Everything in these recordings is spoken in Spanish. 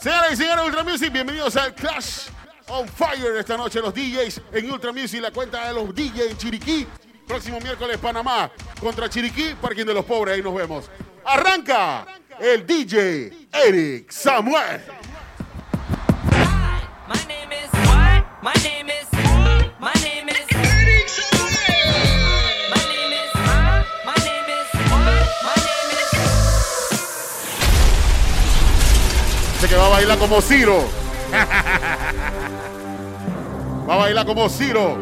Señoras y señores, Ultra Music, bienvenidos al Clash on Fire esta noche. Los DJs en Ultra Music, la cuenta de los DJs en Chiriquí. Próximo miércoles, Panamá contra Chiriquí, Parking de los Pobres. Ahí nos vemos. Arranca el DJ Eric Samuel. My name is Dice que va a bailar como Ciro. Va a bailar como Ciro.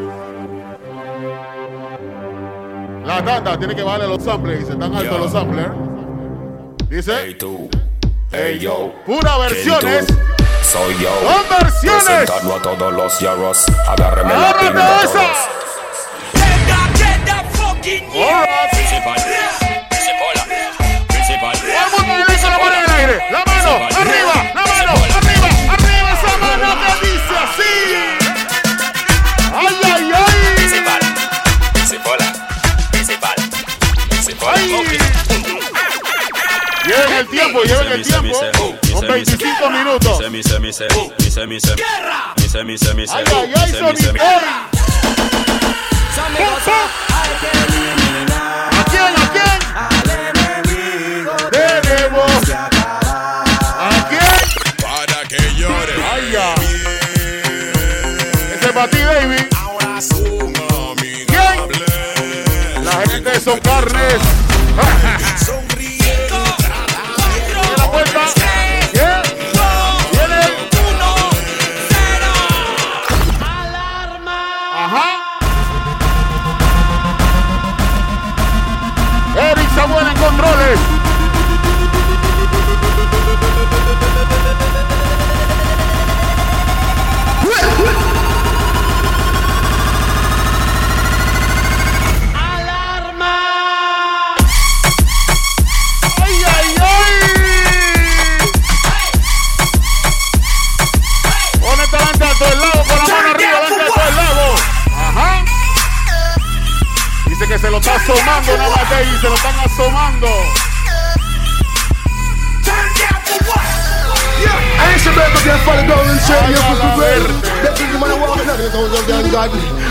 La tanda tiene que bailar los samples. Dice, tan altos los samplers. Dice, Hey tú, hey yo, pura versiones. soy yo. Son versiones. A todos los yarros, agárreme la ¡Agárrate pinga esa! principal, principal. Todo el mundo dice la mano en el aire. La mano, arriba, Lleven el tiempo, lleven el tiempo. Son 25 minutos. Ay, ay, ay. ¿A quién, a quién? Tenemos. ¿A quién? Para que llore. Ay, ya. Ese es para ti, baby. Ahora. Nelson Carnes. se lo está asomando Nava Day, se lo están asomando. And bread.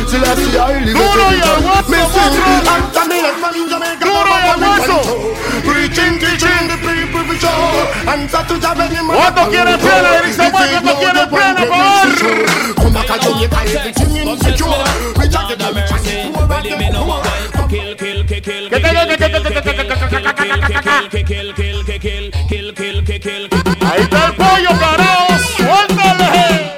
I see how you get missing. I'm Jamaica. Duro hueso. Preaching, teaching the people we show. And that to Jamaica. ¿Cuánto quiere plena? Eric Samuel, ¿cuánto quiere? Come back. We jacket we jacket we jacket kill, kill, kill, kill, Ahí está el pollo, carajo. Suéltale.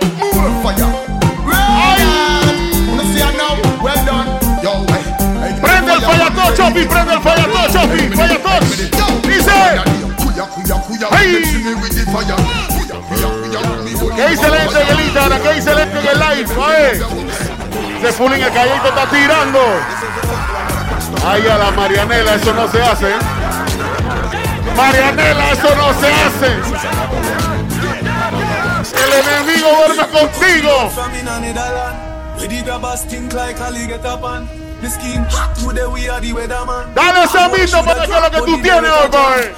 Prende el fallató, Chopi, prende el fallató, Chopi, fallató. Dice. ¿Qué dice el ente en el Instagram? ¿Qué dice el ente en el live? Ese full en el callito está tirando. Ay, a la Marianela, eso no se hace. ¿eh? Marianela, eso no se hace. El enemigo duerme contigo. Dale ese mito para que lo que tú tienes hoy. Eh.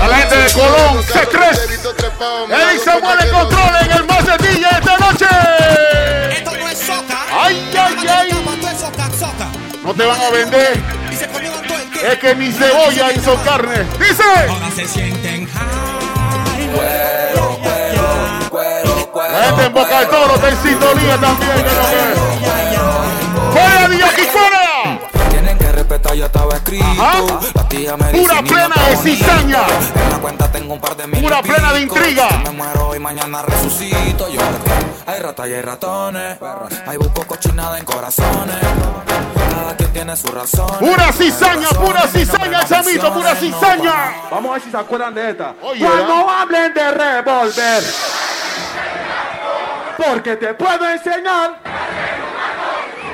A la gente de Colón, C3. Eric Samuel el control en el más de DJ esta noche. Esto no es soca. Ay, ay, ay. No te van a vender. Es que mi cebolla hizo carne. Dice. Ahora se sienten La gente en Boca de Toro está en sintonía también. ¡Fuera, Dios Quijona! Respetar, ya estaba escrito. Ajá. La tía me Pura dice, plena "Niña, de está bonita". cizaña. En la cuenta tengo un par de mil Pura plena de intriga. Me muero y mañana resucito. Yo hay ratas y hay ratones. Hay busco cochinada en corazones. Cada quien tiene su razón. Pura cizaña, pura cizaña, chamito, pura cizaña. Vamos a ver si se acuerdan de esta. Oye, Cuando hablen de revolver. Porque te puedo enseñar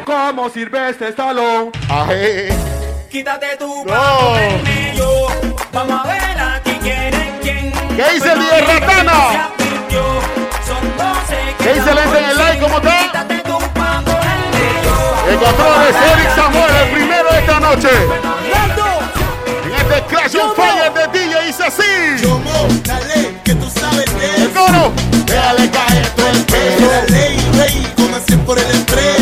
cómo sirve este salón. Aje. Quítate tu No. medio. Vamos a ver aquí quién es quién. ¿Qué dice el líder Ratana? Son 12 ¿Qué dice gente en el like? ¿Cómo está? Quítate tu. El control es Eric Samuel, el primero de esta noche. Las dos así. Yomo, dale, que tú sabes de El coro. Déjale caer todo el la ley, rey, como siempre por el expreso.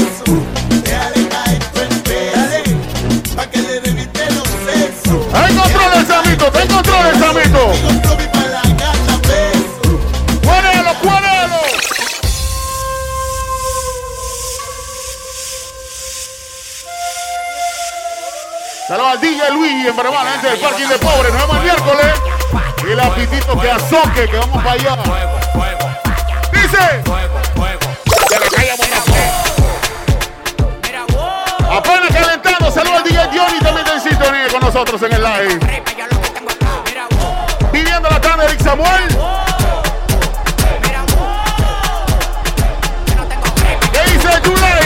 Saludos al DJ Luis en la gente del parking de pobres. Nos vemos el miércoles. Y el apitito que azoque, que vamos para allá. Dice. Apenas calentando. Saludos al DJ Johnny también en sintonía con nosotros en el live. Viviendo la tarde, Eric Samuel. ¿Qué dice Julay?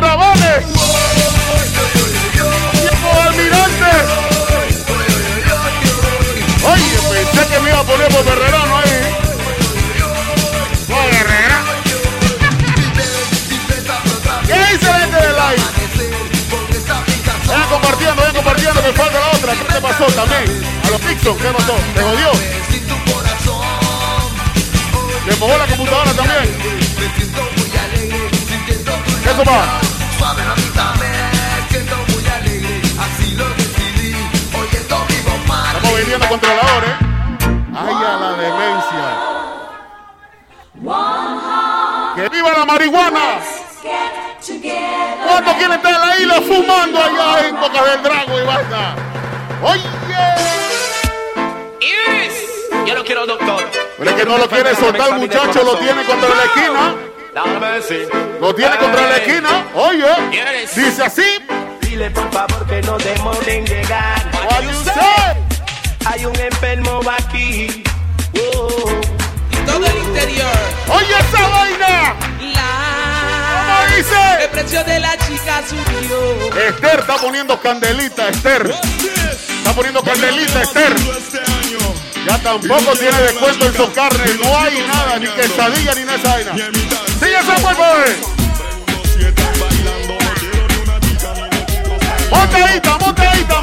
¡Tiempo de almirantes! Oye, pensé que me iba a poner por Herrerano ahí. ¡Oye, Herrera! ¿Qué dice la gente del live? Vayan compartiendo, vayan compartiendo, que falta la otra. ¿Qué te pasó también? A los Pixon, ¿qué pasó? ¿Te jodió? ¿Le mojó la computadora también? ¿Qué eso va? Estamos vendiendo controladores. ¡Ay, a la demencia! ¡Que viva la marihuana! ¿Cuántos quieren estar en la isla fumando allá en Boca del Drago y basta? ¡Oye! Iris, yo no quiero doctor. Pero es que no lo quiere soltar, muchacho, lo tiene contra la esquina. Dame sí. Lo tiene contra la esquina. Oye, dice así. Dile por favor que no demoren en llegar. What you say? Hay un enfermo aquí. Oh. Y todo el interior. Oye esa vaina. ¿Cómo La. dice? El precio de la chica subió. Esther está poniendo candelita, Esther. Está poniendo candelita, Esther. Ya tampoco tiene descuento en su carne. No hay nada, ni quesadilla ni nada esa vaina. Sigue Samuel, boy. Montadita, montadita, montadita,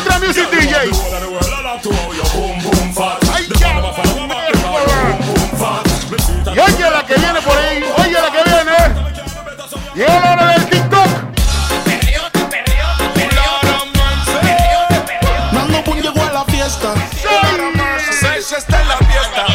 Ultra Music DJ. Ay, ya, Y oye la que viene por ahí, oye la que viene. Llegó la hora del TikTok. Nando Boom llegó a la fiesta. Seis está en la fiesta.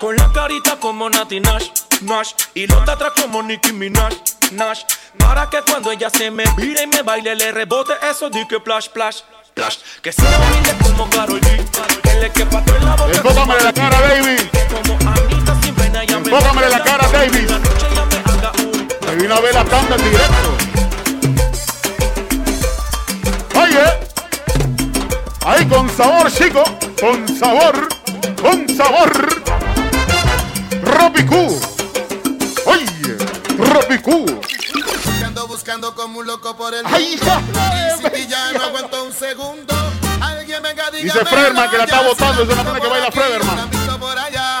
Con la carita como Nati Nash, Nash. Y los de atrás como Nicki Minaj, Nash. Para que cuando ella se me vire y me baile, le rebote eso di que plash, plash, plash. Que sea humilde como Karol G. Que le quepa todo en la boca. Enfócame la cara, David. Como Anita sin pena, ella me Enfócame la cara, David. La noche ella me haga un Me vino a ver la tanda en directo. Oye. Ahí con sabor, chico. Con sabor. Con sabor. Ropicú. Ropicú. Ando buscando como un loco por el Ay. Y si ya no aguanto un segundo, alguien venga diga Dice Frederman que la está botando, es una pena que baila Frederman.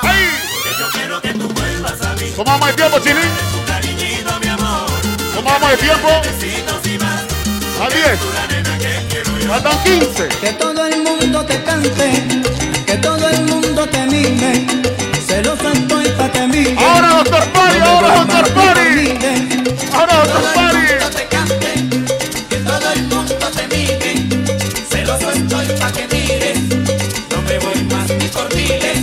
¡Ay! ¿Cómo vamos de tiempo, Chilín? ¿Cómo vamos de tiempo? A 10. Faltan 15. Que todo el mundo te cante, que todo el mundo te mime. Celoso estoy pa' que. Ahora, doctor Pari, ahora, doctor Pari. Ahora, doctor Pari. Que todo el mundo te mire. Celoso estoy pa' que mire. No me voy más ni por miles.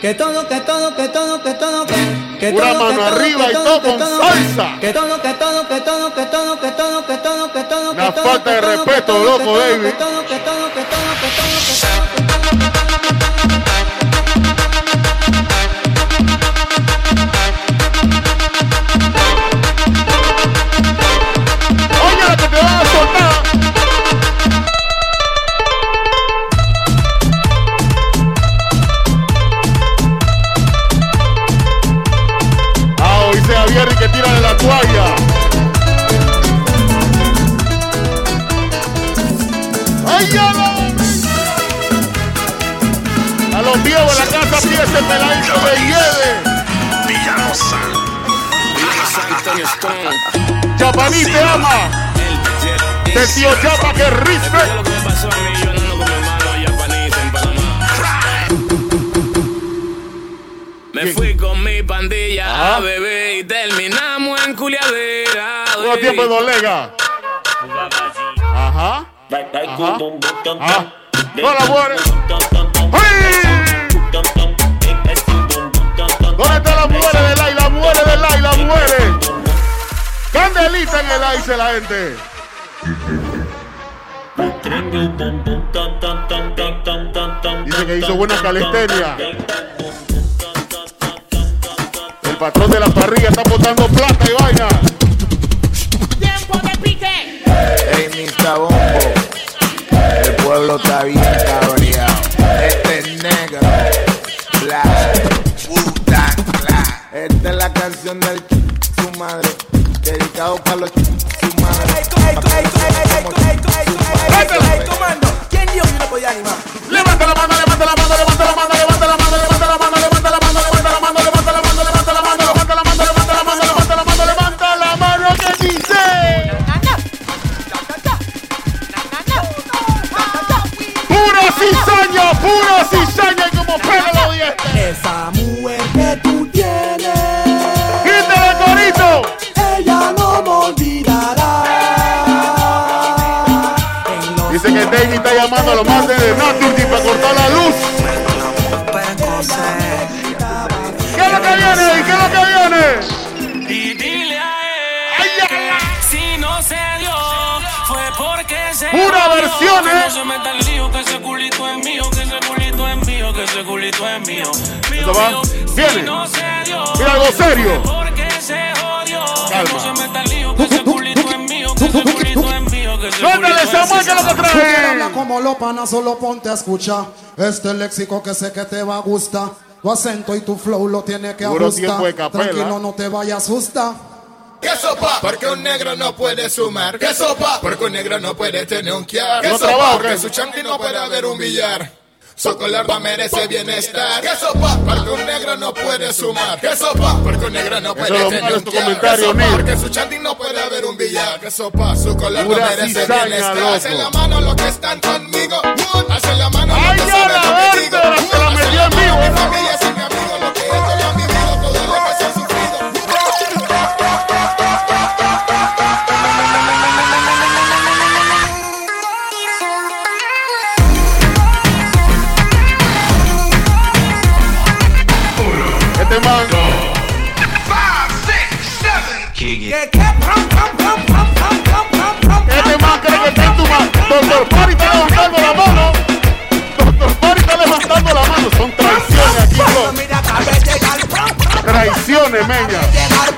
Que todo, que todo, que todo, que todo, que que Una todo, que mano todo, arriba que y todo, todo que con todo, salsa. Que todo, que todo, que todo, que todo, que todo, que todo, que todo, que todo, Una falta de respeto, loco, David. Todo tiempo de Dolega. Ajá. Ajá. Ajá. ¡Ay! ¿Dónde están las mujeres del aire? Las mujeres del aire, las mujeres. Candelita en el aire la gente. Dice que hizo buena calistenia. El patrón de la parrilla está botando plata y vaina. Tiempo de pique. Ey, Mr. Bombo, el pueblo está bien cabreado. Este es negro, black, Wu-Tang Clan. Esta es la canción del su madre, dedicado para los su madre. Es mío, que ese culito es mío, que ese Suéltale, culito Samuel, es que es lo que trae. Habla como los panas, solo ponte a escuchar. Este léxico que sé que te va a gustar. Tu acento y tu flow lo tiene que Puro ajustar. Tranquilo, no te vayas a asustar. ¿Qué sopa? Porque un negro no puede sumar. ¿Qué sopa? Porque un negro no puede tener un kiar. ¿Qué No sopa? trabajo, Porque su chanti no puede haber un billar. Su color no merece bienestar. ¿Qué sopa? Porque un negro no puede sumar. ¿Qué sopa? Porque un negro no Eso puede es lo tener un en kiar. ¿Qué sopa? Porque su chanti no puede haber un billar. ¿Qué sopa? Su Pura no merece bienestar. Hacen la mano los que están conmigo. Meña.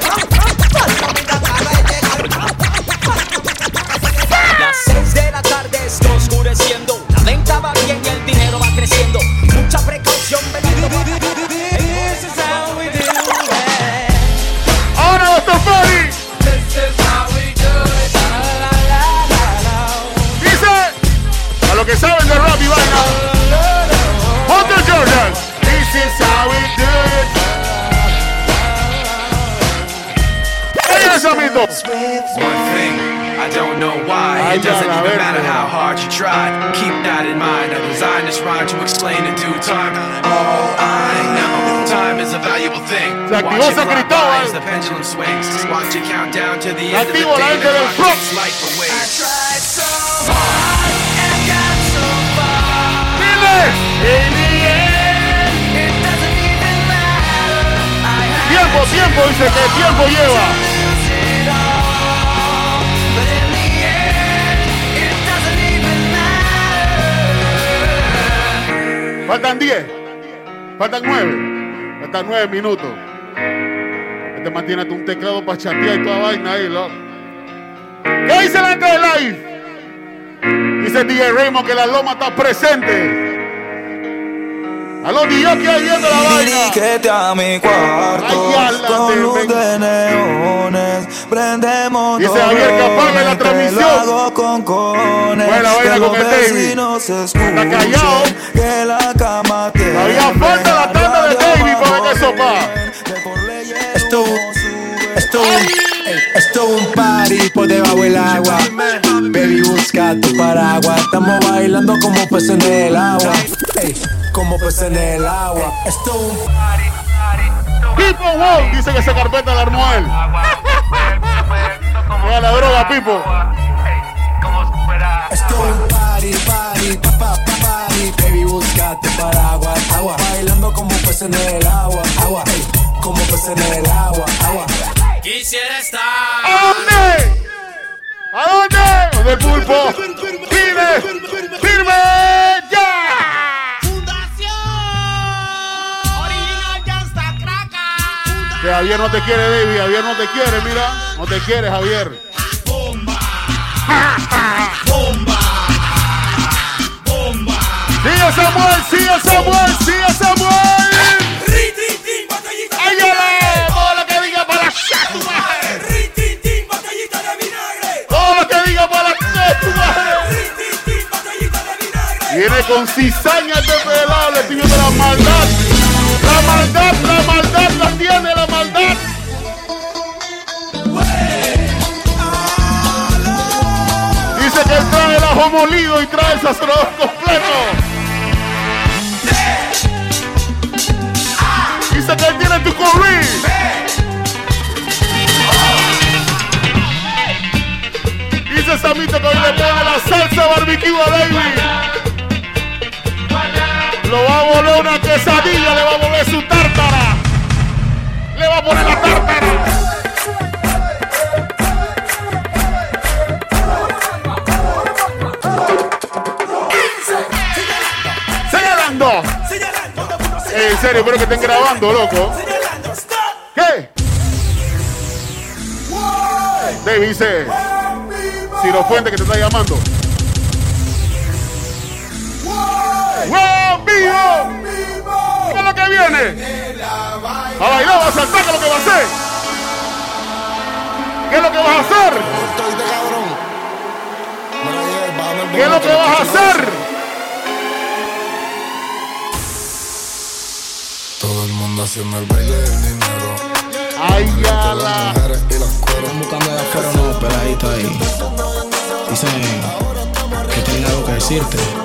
Samito. One thing, I don't know why. It doesn't even matter how hard you try. Keep that in mind. I designed this rhyme to explain in due time. All I know, time is a valuable thing. Watch it San fly by as the pendulum swings. Watch it count down to the end of the Activo la day. gente del The Flux. clock's life awaits. Tiempo, tiempo, dice que tiempo lleva. Faltan 10. Faltan 9. Faltan 9 minutos. Este mantiene un teclado para chatear y toda vaina ahí, loco. ¿Qué dice la gente de live? Dice DJ Raymond que la loma está presente. A los DJ que hay viendo la vaina. Dirígete a mi cuarto Ay, con luz de neones. Prendemos Dice Javier que apague la transmisión. con cones. Buena vaina que con el David. Está callado. Que la cama tiene. Todavía falta la tanda de David para qué sopa. Esto, esto, esto es un party por debajo del agua. Baby, busca tu paraguas. Estamos bailando como peces en el agua. Como peces en el agua. Esto es un Pipo Wow dice que esa carpeta la armó él. Mira la droga, Pipo. Esto es un party, party, pa, pa, pa, party. Baby, busca tu paraguas. Agua, bailando como peces en el agua. Agua, ey, como peces en el agua. Agua. Quisiera estar. ¿A dónde? ¿A dónde? ¿Dónde el pulpo? ¡Firme! ¡Firme! ¡Ya! Javier no te quiere, David. Javier no te quiere, mira. No te quiere, Javier. ¡Sigue Samuel! ¡Sigue Samuel! ¡Sigue Samuel! Tu madre. Viene con cizaña de pelado, le estoy viendo la maldad. La maldad, la maldad la tiene, la maldad. Dice que trae el ajo molido y trae el sazonador completo. Dice que él tiene tu curry. Dice Samito que hoy le pone la salsa barbecue a David. Lo va a volar una quesadilla, le va a volver su tártara. Le va a poner la tártara. En serio, espero que estén grabando, loco. ¿Qué? David dice, Ciro Fuente que te está llamando. ¿Qué es lo que viene? A bailar, va a saltar, ¿qué es lo que va a hacer? ¿Qué es lo que vas a hacer? ¿Qué es lo que vas a hacer? Todo el mundo haciendo el baile del dinero. Ay, ya la. Están buscando de afuera unos peladitos ahí. Dicen que tienen algo que decirte.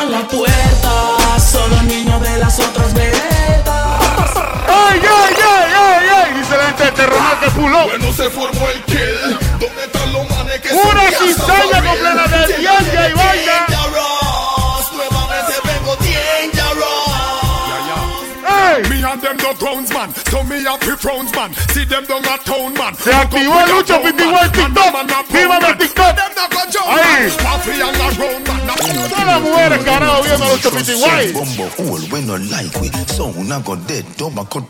Tocan la puerta, son los niños de las otras veredas. ¡Ay, ay, ay, ay, ay! Dice la gente de terrenal que puló. Bueno, se formó el kill. ¿Dónde están los manes que Una cizaña con plena de y vaina. Me and them no grounds man, so me frowns man. See them down a town man. Se activó el Lucho Pitiguay TikTok. ¡Viva el TikTok! Ahí. Todas las mujeres, carajo, viendo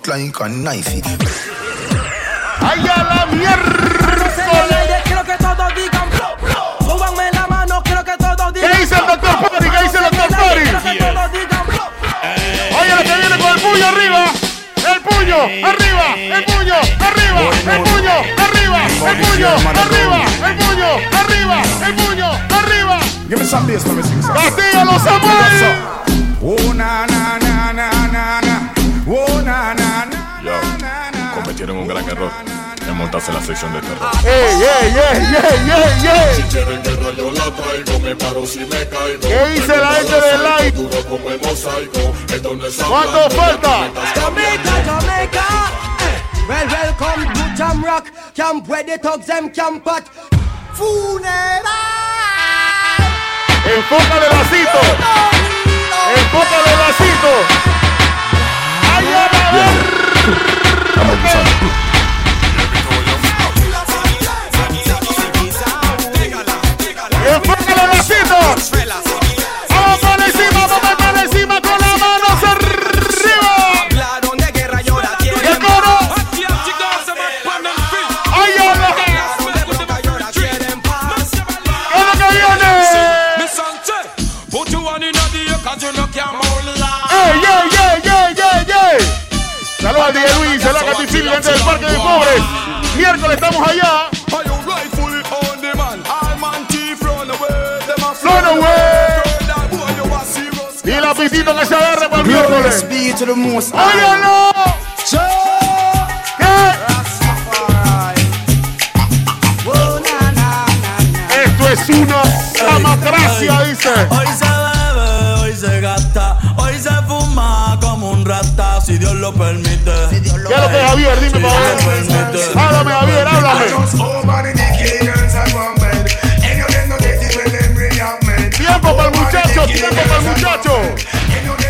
like a knife. ¡Ay, a la mierda! Quiero que todos digan Súbanme la mano, quiero que todos digan ¿Qué dice el doctor Pari? ¿Qué dice el doctor digan Oye, lo que viene con el puño arriba. El puño arriba. El puño arriba. El puño arriba. El puño arriba. El puño arriba. El puño arriba. Give me some bass, let me sing some. Castígalo, Samuel. Oh, na, na, na, na, na, na. Oh, na, na, na. Yo, cometieron un gran error. montarse en la sección de terror. ¡Ey, ey, ey, ey, ey, ey! Si quieren guerra yo la traigo, me paro si me caigo. ¿Qué dice la gente de like? Duro como el mosaico, esto no es ¿Cuánto falta? Well, welcome to Jam Rock, camp where the thugs them camp at. Funeral. ¡Enfócale lacito! ¡Enfócale lacito! ¡Ay, a la ver! ¡Enfócale! Put you. Saludos a DJ Luis, saludos a Katy Philly, gente del Parque de Pobres. Miércoles estamos allá. Run away. Y la pitito que se agarre para el miércoles. ¡Óyalo! ¿Qué? Esto es una democracia, dice. ¿Qué es lo que es Javier? Dime para ver. Háblame, Javier, háblame. Tiempo para el muchacho, tiempo para el muchacho.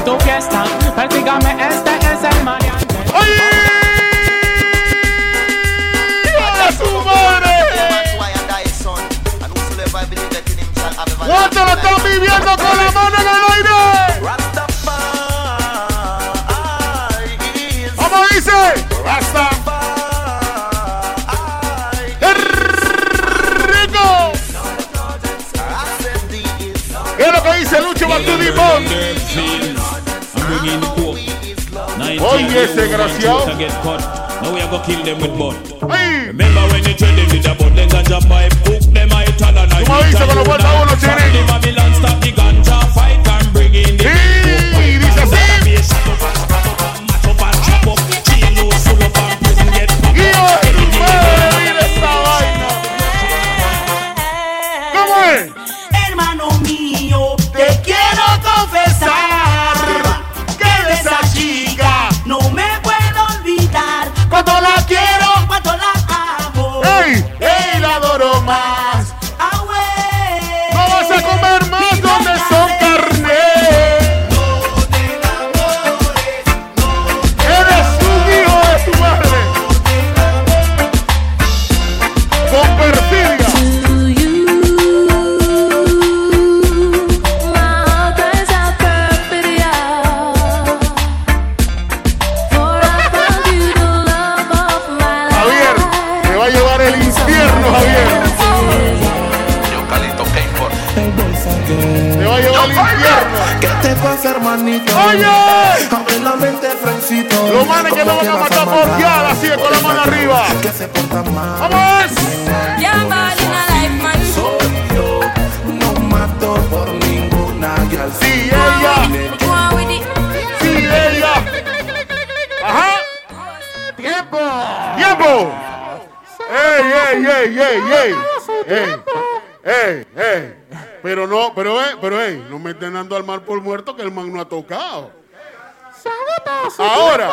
en tu fiesta. Prácticame, este es el maleante. ¡Oye! ¡Hijo de su madre! ¿Cuánto lo están viviendo con la mano en el aire? ¿Cómo dice? Rasta. ¡Qué rico! ¿Qué es lo que dice Lucho Batudimón? Oye, ese desgraciado. Now we are gonna kill them with bun. Ay. Remember when you trade them with a bun, then ganja pipe, hook them a Italian, I Como dice con los vuelta uno, Stop Chiri. the Babylon, stop llevar el infierno, Javier. Te va a llevar el infierno. ¿Qué te pasa, hermanito? ¡Oye! Abre la mente, Francito. Los manes que no van a matar por guiar así con la mano arriba. Que se portan mal. ¡Vamos! Soy yo, no mato por ninguna girl. Sí, ella. Sí, ella. Ajá. Tiempo. ¡Tiempo! ¡Ey, ey, ey, ey, ey! ¡Ey! ¡Ey! Pero no, pero, eh, pero, ey, no me estén dando al mar por muerto que el man no ha tocado. Ahora,